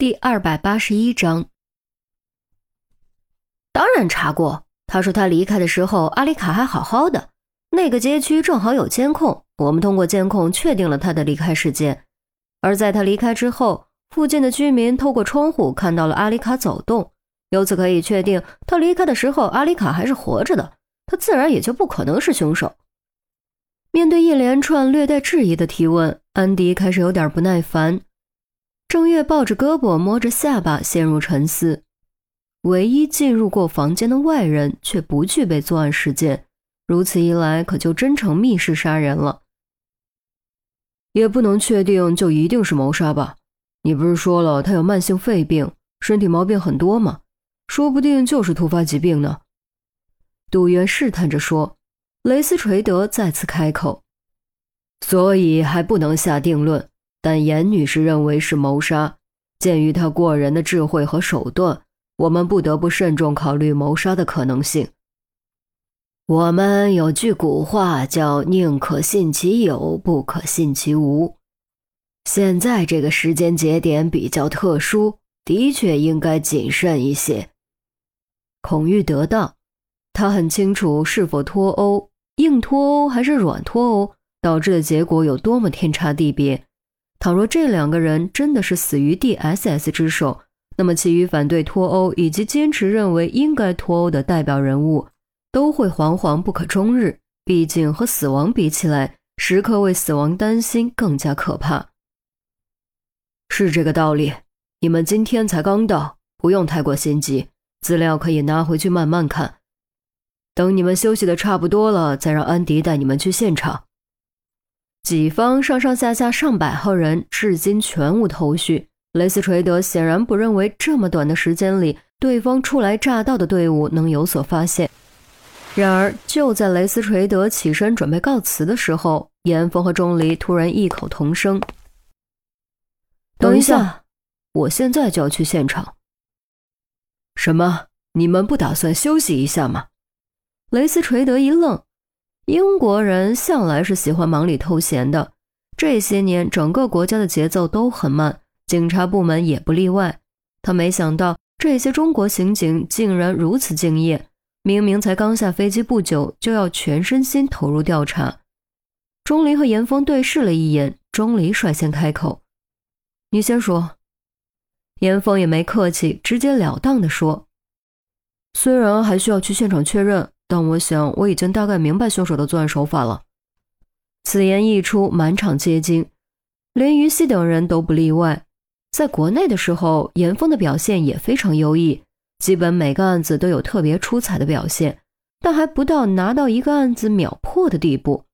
第二百八十一章，当然查过。他说他离开的时候，阿里卡还好好的。那个街区正好有监控，我们通过监控确定了他的离开时间。而在他离开之后，附近的居民透过窗户看到了阿里卡走动，由此可以确定他离开的时候，阿里卡还是活着的。他自然也就不可能是凶手。面对一连串略带质疑的提问，安迪开始有点不耐烦。郑月抱着胳膊，摸着下巴，陷入沉思。唯一进入过房间的外人却不具备作案时间，如此一来，可就真成密室杀人了。也不能确定就一定是谋杀吧？你不是说了他有慢性肺病，身体毛病很多吗？说不定就是突发疾病呢。杜渊试探着说。雷斯垂德再次开口，所以还不能下定论。但严女士认为是谋杀。鉴于她过人的智慧和手段，我们不得不慎重考虑谋杀的可能性。我们有句古话叫“宁可信其有，不可信其无”。现在这个时间节点比较特殊，的确应该谨慎一些。孔玉得道，他很清楚是否脱欧、硬脱欧还是软脱欧导致的结果有多么天差地别。倘若这两个人真的是死于 DSS 之手，那么其余反对脱欧以及坚持认为应该脱欧的代表人物都会惶惶不可终日。毕竟和死亡比起来，时刻为死亡担心更加可怕。是这个道理。你们今天才刚到，不用太过心急，资料可以拿回去慢慢看。等你们休息的差不多了，再让安迪带你们去现场。己方上上下下上百号人，至今全无头绪。雷斯垂德显然不认为这么短的时间里，对方初来乍到的队伍能有所发现。然而，就在雷斯垂德起身准备告辞的时候，严峰和钟离突然异口同声：“等一下，我现在就要去现场。”“什么？你们不打算休息一下吗？”雷斯垂德一愣。英国人向来是喜欢忙里偷闲的，这些年整个国家的节奏都很慢，警察部门也不例外。他没想到这些中国刑警竟然如此敬业，明明才刚下飞机不久，就要全身心投入调查。钟离和严峰对视了一眼，钟离率先开口：“你先说。”严峰也没客气，直截了当地说：“虽然还需要去现场确认。”但我想，我已经大概明白凶手的作案手法了。此言一出，满场皆惊，连于西等人都不例外。在国内的时候，严峰的表现也非常优异，基本每个案子都有特别出彩的表现，但还不到拿到一个案子秒破的地步。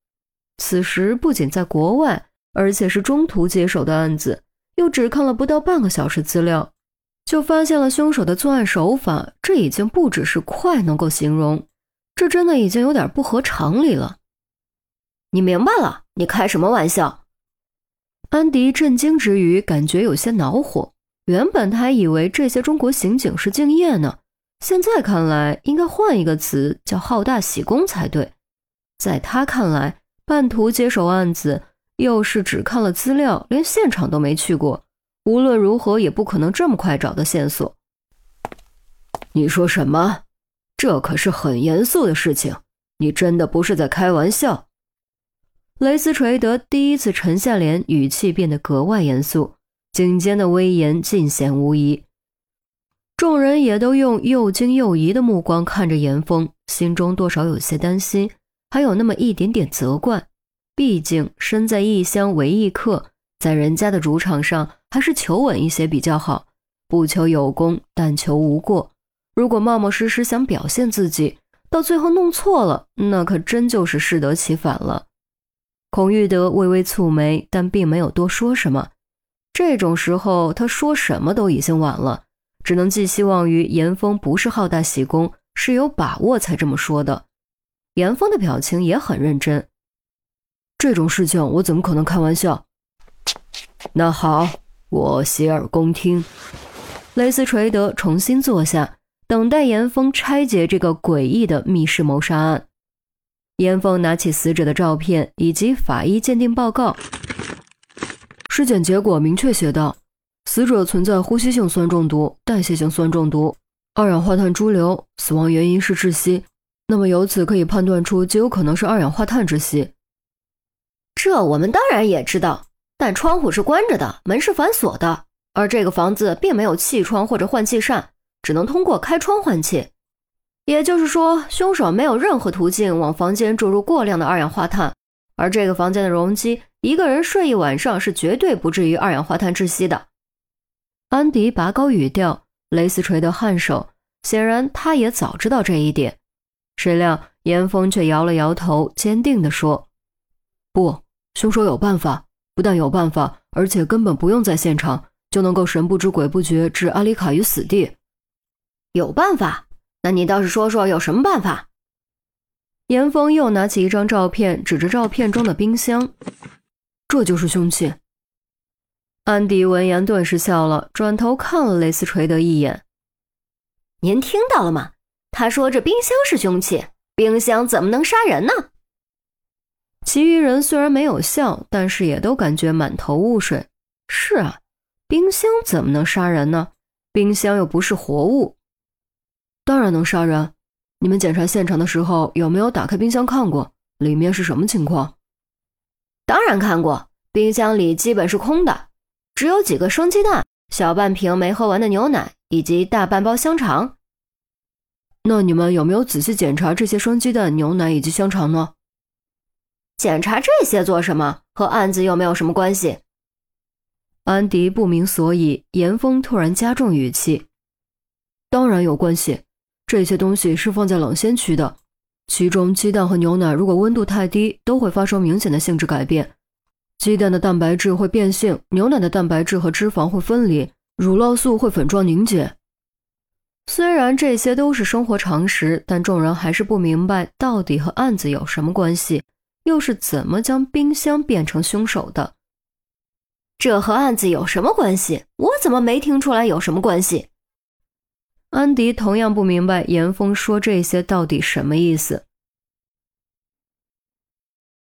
此时不仅在国外，而且是中途接手的案子，又只看了不到半个小时资料，就发现了凶手的作案手法，这已经不只是快能够形容。这真的已经有点不合常理了。你明白了？你开什么玩笑？安迪震惊之余，感觉有些恼火。原本他还以为这些中国刑警是敬业呢，现在看来，应该换一个词，叫好大喜功才对。在他看来，半途接手案子，又是只看了资料，连现场都没去过，无论如何也不可能这么快找到线索。你说什么？这可是很严肃的事情，你真的不是在开玩笑？雷斯垂德第一次沉下脸，语气变得格外严肃，颈间的威严尽显无疑。众人也都用又惊又疑的目光看着严峰，心中多少有些担心，还有那么一点点责怪。毕竟身在异乡为异客，在人家的主场上，还是求稳一些比较好，不求有功，但求无过。如果冒冒失失想表现自己，到最后弄错了，那可真就是适得其反了。孔玉德微微蹙眉，但并没有多说什么。这种时候，他说什么都已经晚了，只能寄希望于严峰不是好大喜功，是有把握才这么说的。严峰的表情也很认真。这种事情我怎么可能开玩笑？那好，我洗耳恭听。雷斯垂德重新坐下。等待严峰拆解这个诡异的密室谋杀案。严峰拿起死者的照片以及法医鉴定报告。尸检结果明确写道：死者存在呼吸性酸中毒、代谢性酸中毒、二氧化碳潴留，死亡原因是窒息。那么由此可以判断出，极有可能是二氧化碳窒息。这我们当然也知道，但窗户是关着的，门是反锁的，而这个房子并没有气窗或者换气扇，只能通过开窗换气。也就是说，凶手没有任何途径往房间注入过量的二氧化碳，而这个房间的容积，一个人睡一晚上是绝对不至于二氧化碳窒息的。安迪拔高语调，雷斯垂的颔首，显然他也早知道这一点。谁料严峰却摇了摇头，坚定地说：“不，凶手有办法，不但有办法，而且根本不用在现场就能够神不知鬼不觉置阿丽卡于死地。有办法。”那你倒是说说有什么办法？严峰又拿起一张照片，指着照片中的冰箱，这就是凶器。安迪闻言顿时笑了，转头看了雷斯垂德一眼：“您听到了吗？他说这冰箱是凶器，冰箱怎么能杀人呢？”其余人虽然没有笑，但是也都感觉满头雾水。是啊，冰箱怎么能杀人呢？冰箱又不是活物。当然能杀人。你们检查现场的时候有没有打开冰箱看过？里面是什么情况？当然看过，冰箱里基本是空的，只有几个生鸡蛋、小半瓶没喝完的牛奶以及大半包香肠。那你们有没有仔细检查这些生鸡蛋、牛奶以及香肠呢？检查这些做什么？和案子又没有什么关系。安迪不明所以，严峰突然加重语气：“当然有关系。”这些东西是放在冷鲜区的，其中鸡蛋和牛奶如果温度太低，都会发生明显的性质改变。鸡蛋的蛋白质会变性，牛奶的蛋白质和脂肪会分离，乳酪素会粉状凝结。虽然这些都是生活常识，但众人还是不明白到底和案子有什么关系，又是怎么将冰箱变成凶手的。这和案子有什么关系？我怎么没听出来有什么关系？安迪同样不明白严峰说这些到底什么意思。